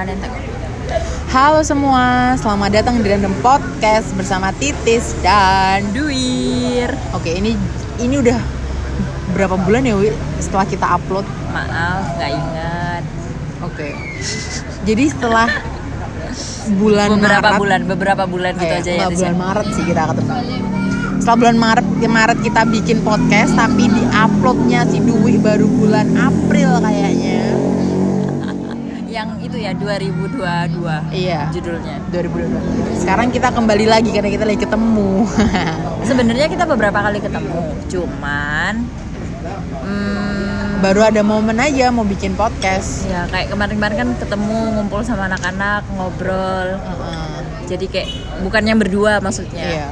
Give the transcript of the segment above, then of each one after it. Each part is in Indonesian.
Tak. Halo semua, selamat datang di Random Podcast bersama Titis dan Duir. Oke, ini ini udah berapa bulan ya, Wi? Setelah kita upload. Maaf, nggak ingat. Oke. Jadi setelah bulan beberapa Maret, bulan, beberapa bulan gitu eh, aja ya. Tis, bulan ya. Maret sih kita ketemu. Setelah bulan Maret, ya Maret kita bikin podcast, tapi di uploadnya si Dwi baru bulan April kayaknya. Yang itu ya 2022 Iya. judulnya. 2022. Sekarang kita kembali lagi karena kita lagi ketemu. Sebenarnya kita beberapa kali ketemu, cuman hmm, baru ada momen aja mau bikin podcast. ya kayak kemarin-kemarin kan ketemu ngumpul sama anak-anak ngobrol. Heeh. Jadi kayak bukan yang berdua maksudnya. Iya.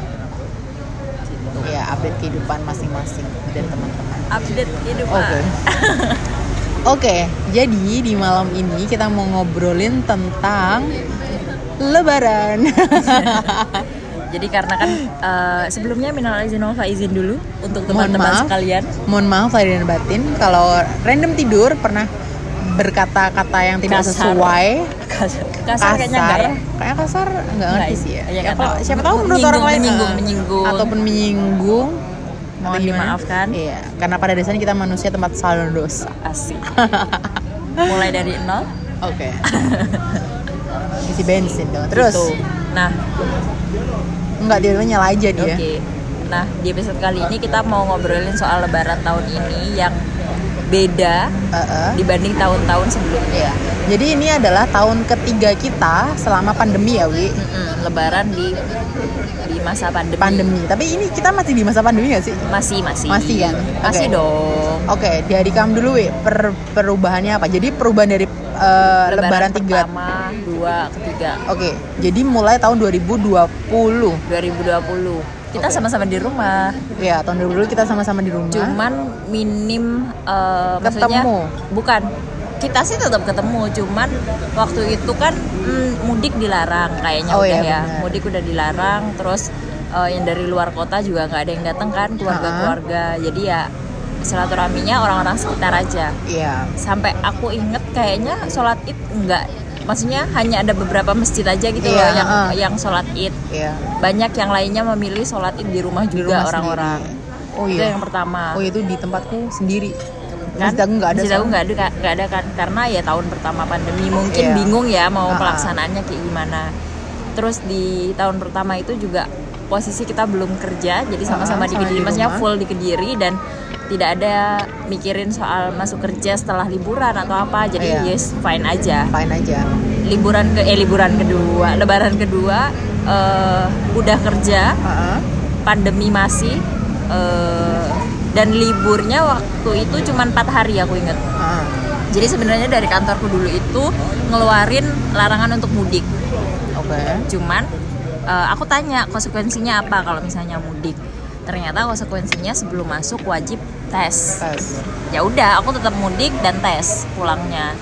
Iya, update kehidupan masing-masing dan teman-teman. Update kehidupan. Oke. Oke, jadi di malam ini kita mau ngobrolin tentang Lebaran. Jadi karena kan eh, sebelumnya minal izin wal faizin dulu untuk teman-teman sekalian. Mohon maaf lahir dan batin kalau random tidur pernah berkata-kata yang tidak Kasar. sesuai Kasar, kasar kayaknya enggak ya? Kayak kasar enggak ngerti Enggak sih ya. ya? Ya, kalau- siapa tahu menurut orang lain menyinggung, eh, menyinggung. ataupun menyinggung Mohon dimaafkan. Iya, karena pada dasarnya kita manusia tempat salah dan dosa. Asik. Mulai dari nol. Oke. Isi bensin dong. Terus gitu. Nah, enggak dia nyala aja dia. oke. Nah, di episode kali ini kita mau ngobrolin soal lebaran tahun ini yang beda Heeh. dibanding tahun-tahun sebelumnya. Iya. Jadi ini adalah tahun ketiga kita selama pandemi ya, Wi. Mm-mm, lebaran di di masa pandemi. Pandemi. Tapi ini kita masih di masa pandemi gak sih? Masih, masih. Masih kan? Masih Oke. dong. Oke, diadikam dulu, Wi. Per perubahannya apa? Jadi perubahan dari eh, lebaran, tiga. pertama, dua, ketiga. Oke, jadi mulai tahun 2020. 2020 kita sama-sama di rumah Ya, tahun 2020 kita sama-sama di rumah. cuman minim maksudnya Ketemu. bukan kita sih tetap ketemu cuman waktu itu kan mm, mudik dilarang kayaknya Oh, udah iya, ya benar. mudik udah dilarang terus eh, yang dari luar kota juga nggak ada yang datang kan keluarga-keluarga jadi ya silaturahminya orang-orang sekitar aja Iya. sampai aku inget kayaknya sholat id enggak maksudnya hanya ada beberapa masjid aja gitu Iya, loh yang heeh. yang sholat id Iya. banyak yang lainnya memilih sholat id di rumah Di juga orang-orang. Oh itu iya. yang pertama Oh itu di tempatku sendiri. kan Masjid aku nggak ada. Masjid aku nggak ada nggak ada kan karena ya tahun pertama pandemi mungkin Iya. bingung ya mau ah. pelaksanaannya kayak gimana terus di tahun pertama itu juga posisi kita belum kerja jadi sama-sama Ah, di kediri di maksudnya full di kediri dan tidak ada mikirin soal masuk kerja setelah liburan atau apa jadi Iya. yes fine aja Fine aja. liburan ke eh liburan kedua lebaran kedua eh, udah kerja Heeh. pandemi masih eh, dan liburnya waktu itu cuma empat hari aku inget Heeh. jadi sebenarnya dari kantorku dulu itu ngeluarin larangan untuk mudik Oke. cuman eh, aku tanya konsekuensinya apa kalau misalnya mudik ternyata konsekuensinya sebelum masuk wajib tes Tes. ya udah aku tetap mudik dan tes pulangnya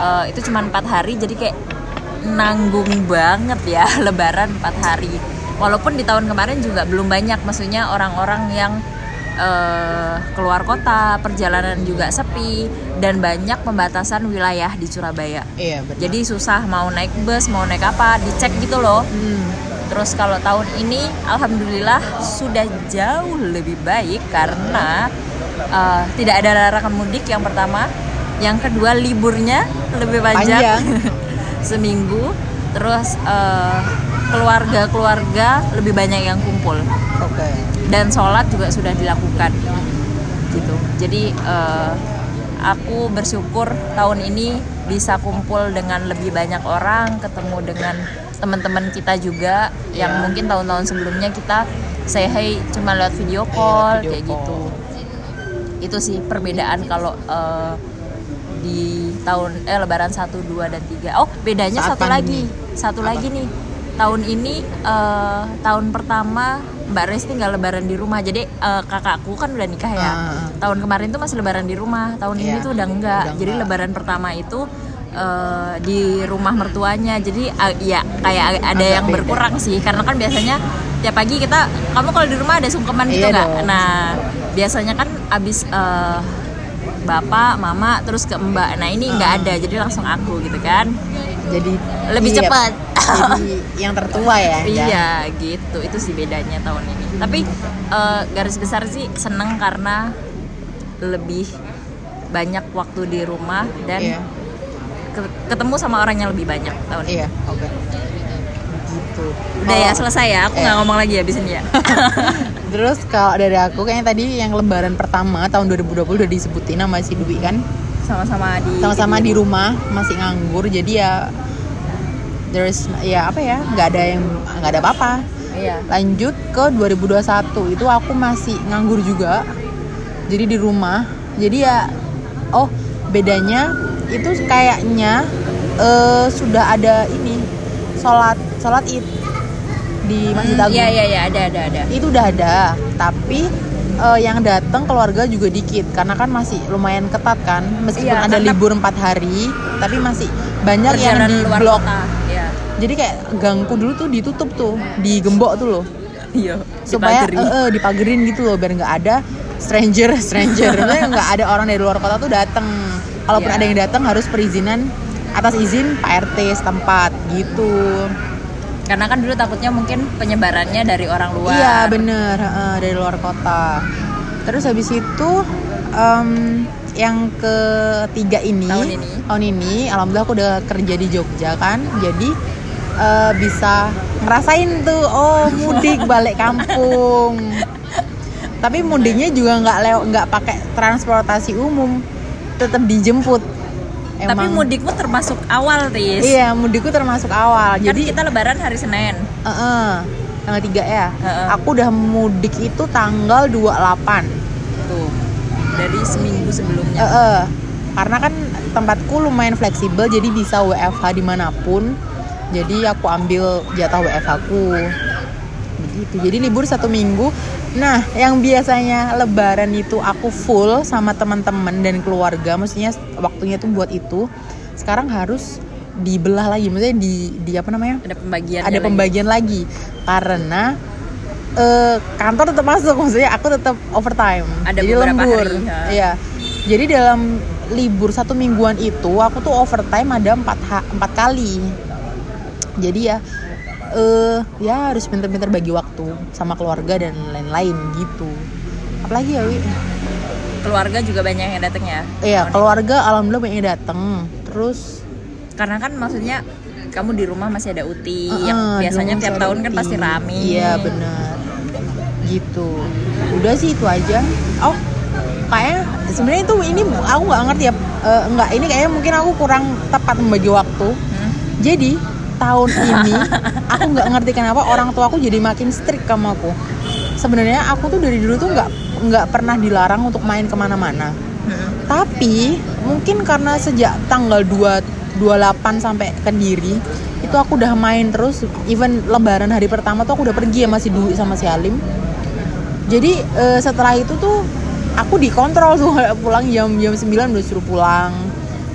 Eh, itu cuma empat hari jadi kayak nanggung banget ya lebaran empat hari walaupun di tahun kemarin juga belum banyak maksudnya orang-orang yang eh, keluar kota perjalanan juga sepi dan banyak pembatasan wilayah di Surabaya Iya benar. jadi susah mau naik bus mau naik apa dicek gitu loh Hmm. Terus kalau tahun ini alhamdulillah sudah jauh lebih baik karena uh, tidak ada larangan mudik yang pertama, yang kedua liburnya lebih panjang, Panjang. seminggu. Terus uh, keluarga-keluarga lebih banyak yang kumpul Oke. dan sholat juga sudah dilakukan gitu. Jadi uh, aku bersyukur tahun ini bisa kumpul dengan lebih banyak orang, ketemu dengan teman-teman kita juga yang Iya. mungkin tahun-tahun sebelumnya kita say hey cuma lewat video call video kayak call. gitu. Itu sih perbedaan kalau uh, di tahun eh lebaran 1 2 dan 3. Oh, bedanya Saat satu pandemi. lagi. Satu lagi nih. Tahun ini eh, tahun pertama Mbak Resti nggak lebaran di rumah. Jadi eh, kakakku kan udah nikah ya. Ah. Tahun kemarin tuh masih lebaran di rumah. Tahun ini Iya, tuh udah enggak. udah Jadi enggak. lebaran pertama itu eh, di rumah mertuanya. Jadi ah, ya kayak ada Agak yang beda. berkurang sih karena kan biasanya tiap pagi kita kamu kalau di rumah ada sungkeman gitu Iya nggak? dong. Nah, biasanya kan abis eh, bapak, mama terus ke mbak. Nah, ini nggak Ah. ada. Jadi langsung aku gitu kan. jadi lebih iya, cepat jadi yang tertua ya Jan? iya gitu itu sih bedanya tahun ini tapi eh, garis besar sih seneng karena lebih banyak waktu di rumah dan iya ke- ketemu sama orang yang lebih banyak tahun ini. Iya oke. Gitu. Udah ya Kalau- selesai ya? Aku Iya. nggak ngomong lagi abis ini ya. Terus kalau dari aku kayaknya tadi yang lebaran pertama tahun 2020 udah disebutin sama si Dwi kan? Sama-sama di sama-sama di rumah masih nganggur jadi ya there's ya apa ya nggak ada yang nggak ada apa-apa. Iya. Lanjut ke 2021 itu aku masih nganggur juga jadi di rumah. Jadi ya oh bedanya itu kayaknya eh, sudah ada ini sholat sholat id di masjid Hmm, agung. iya iya iya ada ada ada. Itu udah ada tapi eh, yang datang keluarga juga dikit karena kan masih lumayan ketat kan meskipun Iya, ada libur empat hari tapi masih banyak yang di luar blok kota iya. Jadi kayak gangku dulu tuh ditutup tuh digembok tuh loh. Iya supaya dipagari. eh, eh, dipagerin gitu loh biar nggak ada stranger stranger Maksudnya nggak ada orang dari luar kota tuh datang kalaupun Iya. ada yang datang harus perizinan atas izin Pak RT setempat gitu karena kan dulu takutnya mungkin penyebarannya dari orang luar Iya bener heeh, dari luar kota. Terus habis itu em, yang ketiga ini Tahun ini. tahun ini, alhamdulillah aku udah kerja di Jogja kan, jadi eh, bisa ngerasain tuh oh mudik balik kampung. Tapi mudiknya juga nggak lew nggak pakai transportasi umum, tetap dijemput. tapi mudikmu termasuk awal tis Iya mudikku termasuk awal. kan Jadi kita lebaran hari senin Heeh. tanggal 3 ya. Heeh. Aku udah mudik itu tanggal 28. tuh dari seminggu sebelumnya Heeh. Karena kan tempatku lumayan fleksibel jadi bisa WFH di mana pun. Jadi aku ambil jatah WFH ku. Begitu. Jadi libur satu minggu. Nah, yang biasanya lebaran itu aku full sama teman-teman dan keluarga, maksudnya waktunya tuh buat itu. Sekarang harus dibelah lagi, maksudnya di di apa namanya? ada pembagian ada pembagian lagi karena eh, kantor tetap masuk maksudnya aku tetap overtime Ada jadi lembur hari, ya. iya jadi dalam libur satu mingguan itu aku tuh overtime ada empat empat kali jadi ya eh ya harus pinter-pinter bagi waktu sama keluarga dan lain-lain gitu apalagi ya Wi? keluarga juga banyak yang datang ya Iya, keluarga alhamdulillah banyak yang datang. Terus karena kan maksudnya kamu di rumah masih ada uti Heeh, yang biasanya tiap tahun ada kan pasti rame Iya benar. Gitu. Udah sih itu aja. Oh, kayaknya sebenarnya itu ini aku nggak ngerti ya. Eh, nggak ini kayaknya mungkin aku kurang tepat membagi waktu. Hmm? Jadi tahun ini aku nggak ngerti kenapa orang tua aku jadi makin strict sama aku. Sebenarnya aku tuh dari dulu tuh nggak nggak pernah dilarang untuk main ke mana-mana. Hmm. Tapi mungkin karena sejak tanggal 2 28 sampai ke Kediri itu aku udah main terus even lebaran hari pertama tuh aku udah pergi ya masih Dwi sama si Alim. Jadi eh, setelah itu tuh aku dikontrol tuh pulang jam jam 9 udah suruh pulang.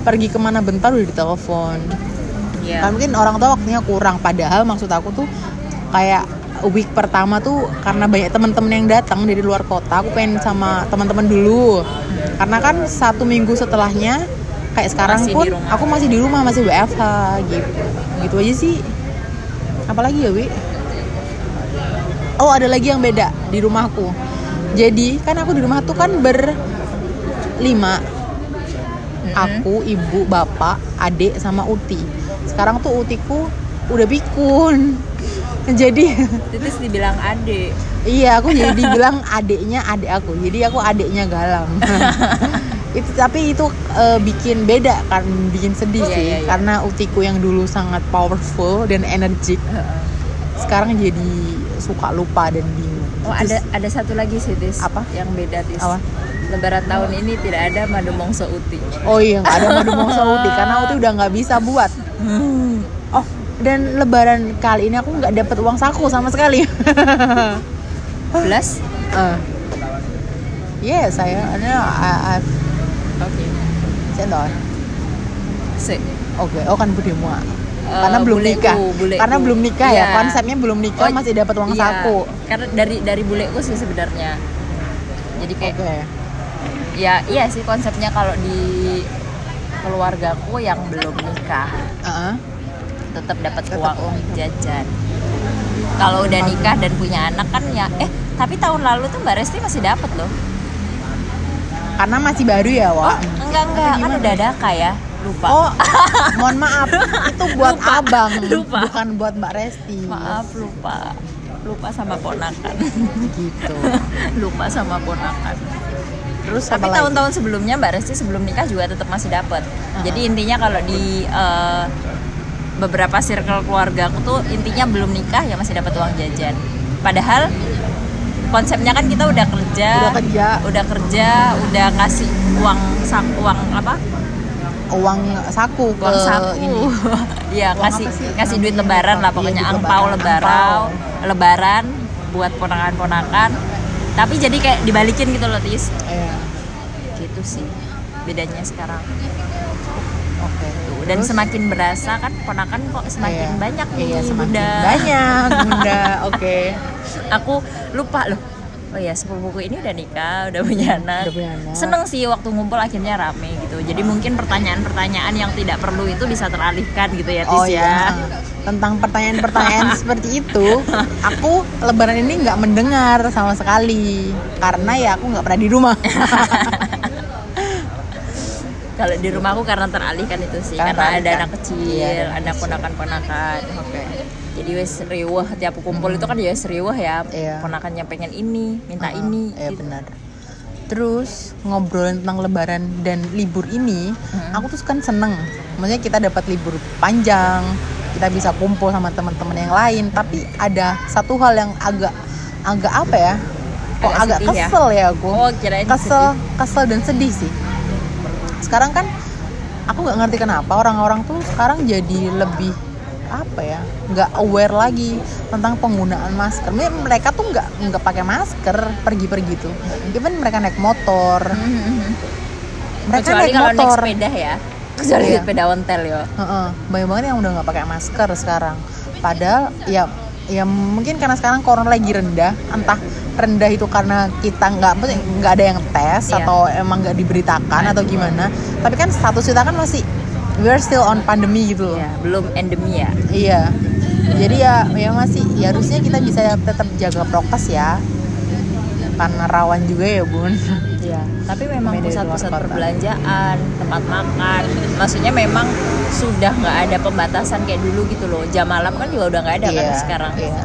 Pergi ke mana bentar udah ditelepon. Iya. Kan mungkin orang tua waktunya kurang. Padahal maksud aku tuh kayak week pertama tuh karena banyak teman-teman yang datang dari luar kota aku pengen sama teman-teman dulu. Karena kan satu minggu setelahnya kayak sekarang Masih pun aku masih di rumah masih WFH gitu. Gitu aja sih. Apalagi ya Wi? Oh ada lagi yang beda di rumahku. Jadi kan aku di rumah tuh kan berlima aku ibu bapak adik sama uti sekarang tuh utiku udah pikun jadi Titis dibilang ade. Iya aku jadi dibilang adiknya adik aku. Jadi aku adiknya galang. Itu tapi itu eh, bikin beda kan bikin sedih Iya, sih. iya, iya. karena utiku yang dulu sangat powerful dan energik. Sekarang jadi suka lupa dan bingung. Oh Terus- ada ada satu lagi sih Tis Apa? yang beda Tis. Apa? Lebaran tahun ini tidak ada madu mongso uti. Oh iya nggak ada madu mongso uti. Karena uti udah nggak bisa buat. Oh dan lebaran kali ini aku nggak dapat uang saku sama sekali. Belas Eh. Iya saya I, I've Oke cendol. Se Oke, oh kan Budi Mua. Eh, Karena belum buleku, nikah. buleku. Karena belum nikah ya. Iya. Konsepnya belum nikah Oh, masih dapat uang iya. saku. Karena dari dari buleku sih sebenarnya Jadi kayak Oke. ya iya sih konsepnya kalau di keluargaku yang belum nikah. Heeh. tetap dapat uang jajan. Kalau udah nikah dan punya anak kan ya eh tapi tahun lalu tuh mbak Resti masih dapat loh. Karena masih baru ya oh Wak enggak enggak. Kan udah ada ya. Lupa. Oh, mohon maaf, itu buat Lupa, abang, lupa. bukan buat Mbak Resti. maaf lupa. Lupa sama ponakan. Gitu. lupa sama ponakan Terus tapi tahun-tahun sebelumnya mbak Resti sebelum nikah juga tetap masih dapat jadi intinya kalau di eh, beberapa circle keluarga aku tuh intinya belum nikah ya masih dapat uang jajan. Padahal konsepnya kan kita udah kerja Udah kerja. udah kerja udah kasih uang sak uang apa? Uang saku ke uang saku. ini. Iya Uang kasih kasih duit Namanya lebaran lah Iya, pokoknya duit angpau lebaran lebaran buat ponakan-ponakan tapi jadi kayak dibalikin gitu loh tis Iya. gitu sih bedanya sekarang Oke. Tuh, dan Terus? semakin berasa kan ponakan kok semakin Iya. banyak nih Iya, semakin bunda banyak, Bunda. Oke. aku lupa loh oh ya sepupuku ini udah nikah udah punya anak Udah punya anak. seneng sih waktu ngumpul akhirnya rame gitu jadi mungkin pertanyaan-pertanyaan yang tidak perlu itu bisa teralihkan gitu ya Tis Oh ya iya. Tentang pertanyaan-pertanyaan seperti itu, aku lebaran ini nggak mendengar sama sekali karena ya aku nggak pernah di rumah. kalau di rumahku karena teralihkan itu sih Karena karena ada anak kecil Iya, ada ponakan-ponakan Oke. jadi wes riwah tiap kumpul itu kan ya wes riwah ya Iya. ponakannya pengen ini minta ini Iya gitu. benar. Terus ngobrolin tentang lebaran dan libur ini, Mm-mm. aku tuh kan seneng. Maksudnya kita dapat libur panjang, kita bisa kumpul sama teman-teman yang lain. Tapi ada satu hal yang agak agak apa ya? Kok Agak agak, ya? kesel ya, aku. oh kirain kesel, sedih. kesel dan sedih sih. Sekarang kan aku nggak ngerti kenapa orang-orang tuh sekarang jadi lebih apa ya nggak aware lagi tentang penggunaan masker mereka tuh nggak nggak pakai masker pergi-pergi tuh even mereka naik motor mereka kecuali naik kalau naik motor sepeda ya kecuali Iya. sepeda ontel ya Heeh, banyak banget yang udah nggak pakai masker sekarang. Padahal ya ya mungkin karena sekarang corona lagi rendah entah rendah itu karena kita nggak nggak ada yang tes Iya. atau emang nggak diberitakan atau gimana. tapi kan status kita kan masih we are still on pandemi gitu loh. Ya belum endemi ya. Iya. Jadi ya ya masih ya harusnya kita bisa tetap jaga prokes ya. Karena rawan juga ya bun Iya, tapi memang pusat-pusat perbelanjaan, tempat makan, maksudnya memang sudah nggak ada pembatasan kayak dulu gitu loh. Jam malam kan juga udah nggak ada kan Iya, sekarang. iya.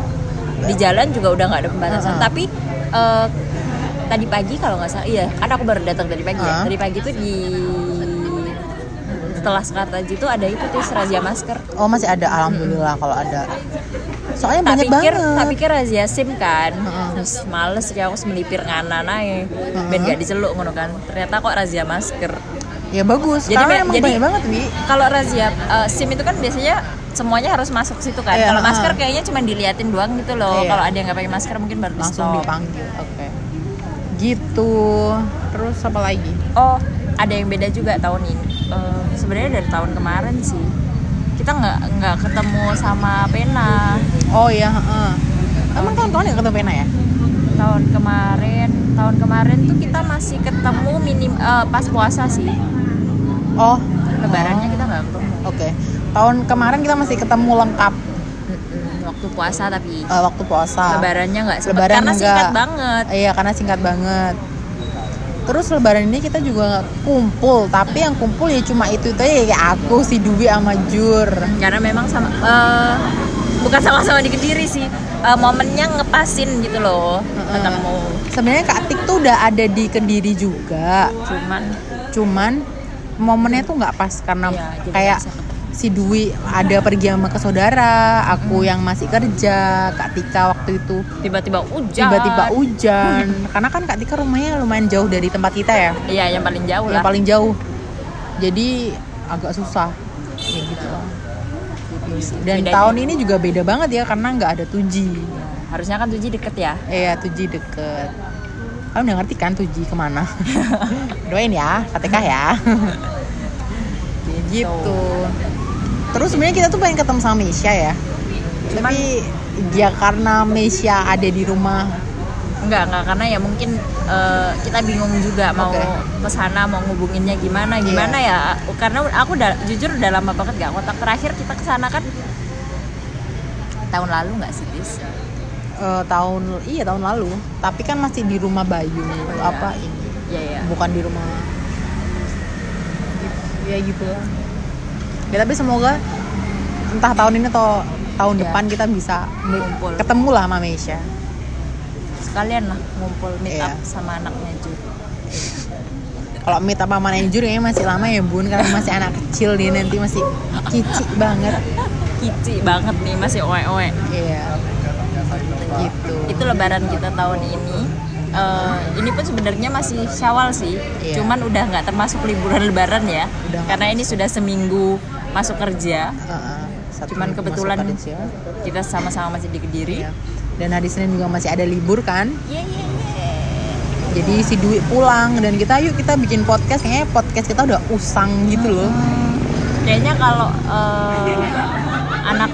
Di jalan juga udah nggak ada pembatasan. Uh-uh. Tapi eh, tadi pagi kalau nggak salah, iya, kan aku baru datang tadi pagi ya. Uh-huh. Tadi pagi tuh di setelah Sekartaji tuh ada itu tuh razia masker. oh masih ada alhamdulillah kalau ada soalnya tak banyak pikir banget. tak pikir razia sim kan? Heeh. terus males ya aku melipir nganan aja. Ben gak diceluk ngono kan? Ternyata kok razia masker. Ya bagus. Jadi karena emang jadi- banyak banget wi. kalau razia eh, sim itu kan biasanya semuanya harus masuk situ kan? Iya, kalau masker heeh. kayaknya cuma diliatin doang gitu loh. Iya. kalau ada yang nggak pakai masker mungkin baru langsung stop dipanggil oke. Gitu. Terus apa lagi? Oh ada yang beda juga tahun ini. Eh, sebenarnya dari tahun kemarin sih kita nggak nggak ketemu sama pena. Oh ya heeh. emang tahun-tahun yang ketemu pena ya? Tahun kemarin tahun kemarin tuh kita masih ketemu minim eh, pas puasa sih. Oh. Lebarannya kita nggak ketemu. Oke. Tahun kemarin kita masih ketemu lengkap. Waktu puasa tapi. Eh, waktu puasa. Lebarannya nggak Lebaran karena singkat nggak. banget. Iya karena singkat banget. Terus lebaran ini kita juga kumpul, tapi yang kumpul ya cuma itu itu aja kayak aku si Dwi sama Jur. karena memang sama eh, bukan sama-sama di kediri sih Eh, momennya ngepasin gitu loh Heeh. ketemu Sebenarnya Kak Tik tuh udah ada di Kediri juga, cuman cuman momennya tuh nggak pas karena jadi kayak si Dwi ada pergi sama ke saudara, aku Hmm. yang masih kerja, Kak Tika waktu itu. Tiba-tiba hujan. Tiba-tiba hujan. karena kan Kak Tika rumahnya lumayan jauh dari tempat kita ya. iya yang paling jauh yang lah. paling jauh. Jadi agak susah. Ya gitu. Dan Bedanya- tahun ini juga beda banget ya karena nggak ada tuji harusnya kan tujuh deket ya. Eh ya tuji deket. Kamu udah ngerti kan tuji ke mana? Doain ya KTK ya. Gitu terus sebenarnya kita tuh pengen ketemu sama Mesia ya Cuman- tapi ya karena Mesia ada di rumah Enggak, enggak karena ya mungkin eh, kita bingung juga mau Oke. ke sana mau ngubunginnya gimana gimana ya. Karena aku udah jujur udah lama banget gak kontak. Terakhir kita ke sana kan tahun lalu nggak sih, Tis? Eh, tahun iya tahun lalu tapi kan masih di rumah Bayu iya. apa ini Iya, iya. bukan di rumah ya gitu lah ya tapi semoga entah tahun ini atau tahun Ya. depan kita bisa Ngumpul. ketemu lah sama Meisha Sekalian lah ngumpul meet Iya. up sama anaknya Ju. kalau meet up sama manajer kayaknya masih lama ya bun karena masih anak kecil dia nanti masih kicik banget Kici banget nih masih oe-oe. iya gitu Itu lebaran kita tahun ini. Eh, ini pun sebenarnya masih Syawal sih. Iya. Cuman udah nggak termasuk liburan lebaran ya. Udah. Karena ini sudah seminggu masuk kerja. Heeh, satu Cuman kebetulan kerja. kita sama-sama masih di Kediri. Iya. dan hari Senin juga masih ada libur kan Iya, iya, iya. jadi si duit pulang dan kita yuk kita bikin podcast kayaknya podcast kita udah usang gitu loh Kayaknya kalau eh, anak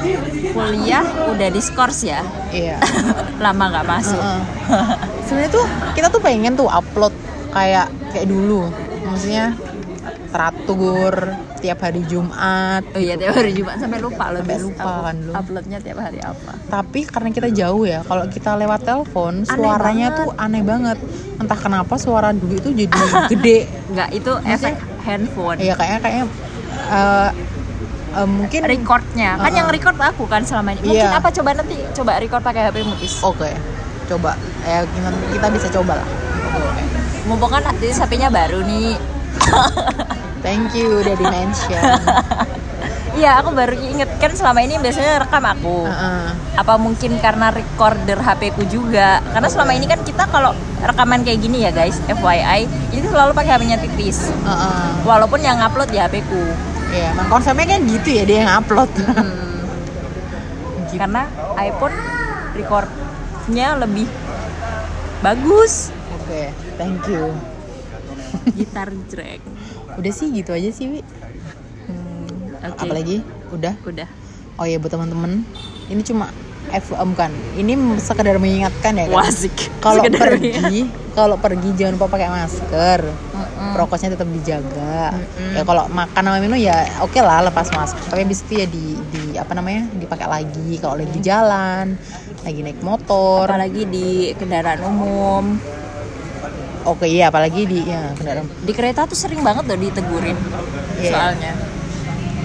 kuliah udah diskors ya. iya Lama nggak masuk. Heeh. sebenarnya tuh kita tuh pengen tuh upload kayak kayak dulu maksudnya teratur tiap hari Jumat Oh iya tiap hari Jumat sampai lupa loh Sampai lupa kan lu. Uploadnya tiap hari apa? tapi karena kita jauh ya kalau kita lewat telepon suaranya banget. tuh aneh banget entah kenapa suara dulu itu jadi gede Enggak itu efek handphone. Iya kayaknya kayaknya eh, eh, mungkin Recordnya kan yang record aku kan selama ini. Mungkin Iya. apa coba nanti coba record pakai HP mutis. oke coba ya kita, kita bisa coba lah Mumpung kan nanti HP-nya baru nih. thank you udah di mention Iya aku baru inget kan selama ini biasanya rekam aku. Heeh. Apa mungkin karena recorder HP ku juga? Karena selama ini kan kita kalau rekaman kayak gini ya guys, FYI, itu selalu pakai HP-nya tipis. Heeh. Walaupun yang upload ya HP ku. Iya, emang konsepnya kan gitu ya dia yang upload. Hmm. Gitu. Karena iPhone recordnya lebih bagus. Oke, thank you. Gitar drag. Udah sih gitu aja sih, Wi. Hmm, Oke. Apalagi udah. Udah. Oh iya buat teman-teman, ini cuma FM kan. Ini sekedar mengingatkan ya kan. Wasik. Kalau pergi, kalau pergi jangan lupa pakai masker. Mm-mm. Prokesnya tetap dijaga. Mm-mm. Ya kalau makan sama minum ya oke lah lepas masker. Tapi habis itu ya di di apa namanya? dipakai lagi kalau lagi jalan, lagi naik motor. Apalagi di kendaraan umum. Oke iya, apalagi di ya kendaraan. Di kereta tuh sering banget loh ditegurin. Iya. Soalnya.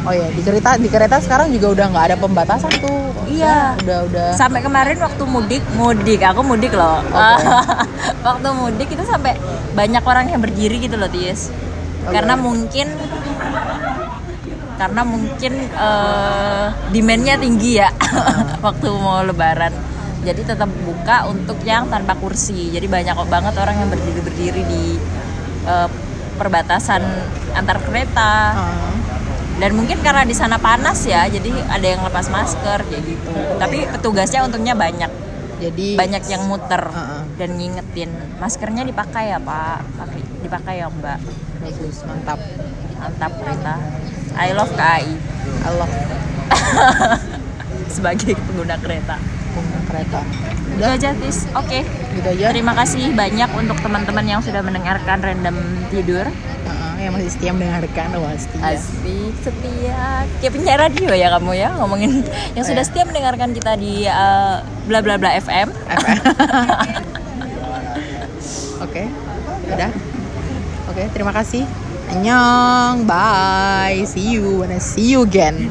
Oh iya, di kereta di kereta sekarang juga udah nggak ada pembatasan tuh. Iya. Udah udah. Sampai kemarin waktu mudik, mudik, aku mudik loh. waktu mudik itu sampai banyak orang yang berdiri gitu loh, Tis. Oke. Karena mungkin karena mungkin eh, demand-nya tinggi ya waktu mau lebaran. Jadi tetap buka untuk yang tanpa kursi. Jadi banyak banget orang yang berdiri-berdiri di eh, perbatasan antar kereta. Ah. dan mungkin karena di sana panas ya jadi ada yang lepas masker kayak gitu. Tapi petugasnya untungnya banyak. Jadi banyak yang muter Heeh. dan ngingetin. Maskernya dipakai ya pak? Pakai dipakai ya mbak? Bagus, mantap. mantap kereta I love KAI Allah sebagai pengguna kereta pengguna kereta. Udah aja tis oke gitu aja. terima kasih banyak untuk teman-teman yang sudah mendengarkan random tidur Heeh, yang masih setia mendengarkan wah setia. Asik, setia. Kayak penyiar radio ya kamu ya ngomongin yang sudah Iya. setia mendengarkan kita di eh, bla bla bla FM. Oke, udah. Oke, terima kasih. Annyeong, bye, see you, wanna see you again.